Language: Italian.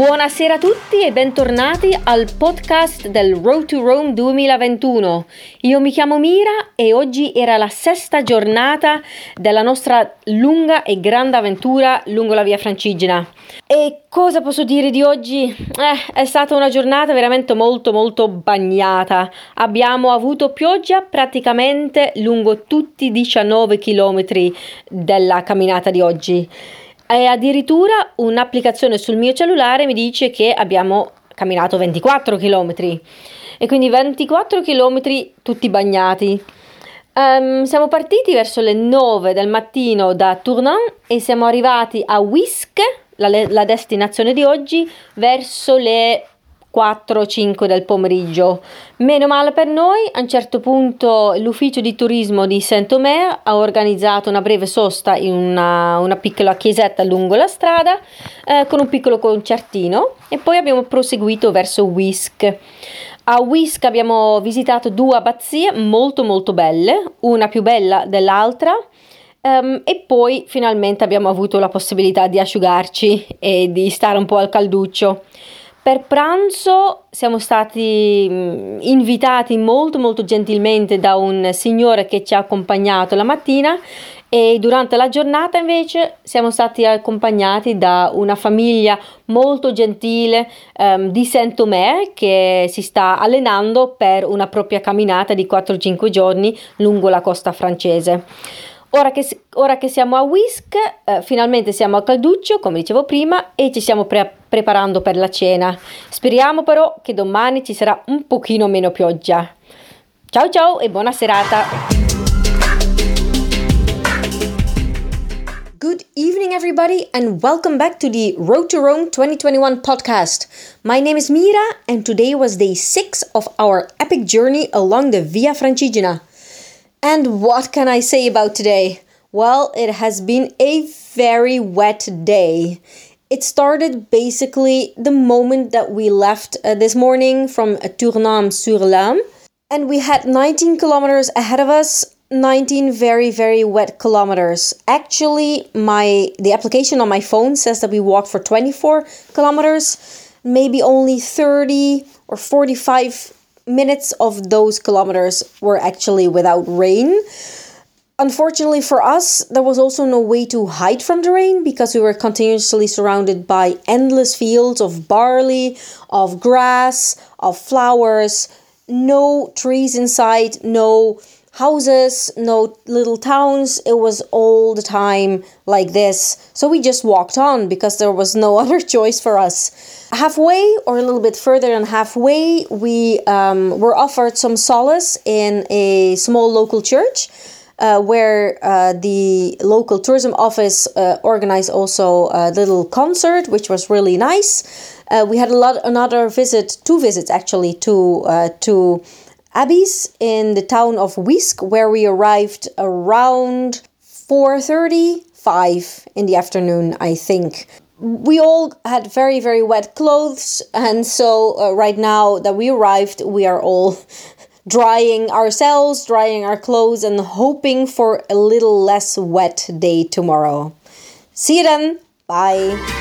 Buonasera a tutti e bentornati al podcast del Road to Rome 2021. Io mi chiamo Mira e oggi era la sesta giornata della nostra lunga e grande avventura lungo la via Francigena. E cosa posso dire di oggi? Eh, è stata una giornata veramente molto molto bagnata. Abbiamo avuto pioggia praticamente lungo tutti i 19 km della camminata di oggi. E addirittura un'applicazione sul mio cellulare mi dice che abbiamo camminato 24 km e quindi 24 km tutti bagnati. Um, siamo partiti verso le 9 del mattino da Tournan e siamo arrivati a Whisk, la, la destinazione di oggi, verso le 4-5 del pomeriggio. Meno male per noi, a un certo punto l'ufficio di turismo di Saint-Omer ha organizzato una breve sosta in una, una piccola chiesetta lungo la strada eh, con un piccolo concertino e poi abbiamo proseguito verso Whisk. A Whisk abbiamo visitato due abbazie molto molto belle, una più bella dell'altra. Um, e poi finalmente abbiamo avuto la possibilità di asciugarci e di stare un po' al calduccio. Per pranzo siamo stati mm, invitati molto molto gentilmente da un signore che ci ha accompagnato la mattina e durante la giornata invece siamo stati accompagnati da una famiglia molto gentile um, di Saint-Omer che si sta allenando per una propria camminata di 4-5 giorni lungo la costa francese. Ora che, ora che siamo a Whisk, eh, finalmente siamo a Calduccio, come dicevo prima, e ci stiamo pre- preparando per la cena. Speriamo però che domani ci sarà un pochino meno pioggia. Ciao ciao e buona serata! Good evening, everybody, and welcome back to the Road to Rome 2021 podcast. My name is Mira, and today was day six of our epic journey along the Via Francigena. And what can I say about today? Well, it has been a very wet day. It started basically the moment that we left uh, this morning from Tournam-sur-Lam, and we had 19 kilometers ahead of us 19 very very wet kilometers actually my the application on my phone says that we walked for 24 kilometers maybe only 30 or 45 minutes of those kilometers were actually without rain. Unfortunately for us, there was also no way to hide from the rain because we were continuously surrounded by endless fields of barley, of grass, of flowers, no trees in sight, no houses, no little towns. It was all the time like this. So we just walked on because there was no other choice for us. Halfway, or a little bit further than halfway, we um, were offered some solace in a small local church. Uh, where uh, the local tourism office uh, organized also a little concert, which was really nice. Uh, we had a lot another visit, two visits actually to uh, to Abbeys in the town of Wisk, where we arrived around 4:35 in the afternoon, I think. We all had very very wet clothes, and so uh, right now that we arrived, we are all drying ourselves, drying our clothes, and hoping for a little less wet day tomorrow. See you then. Bye.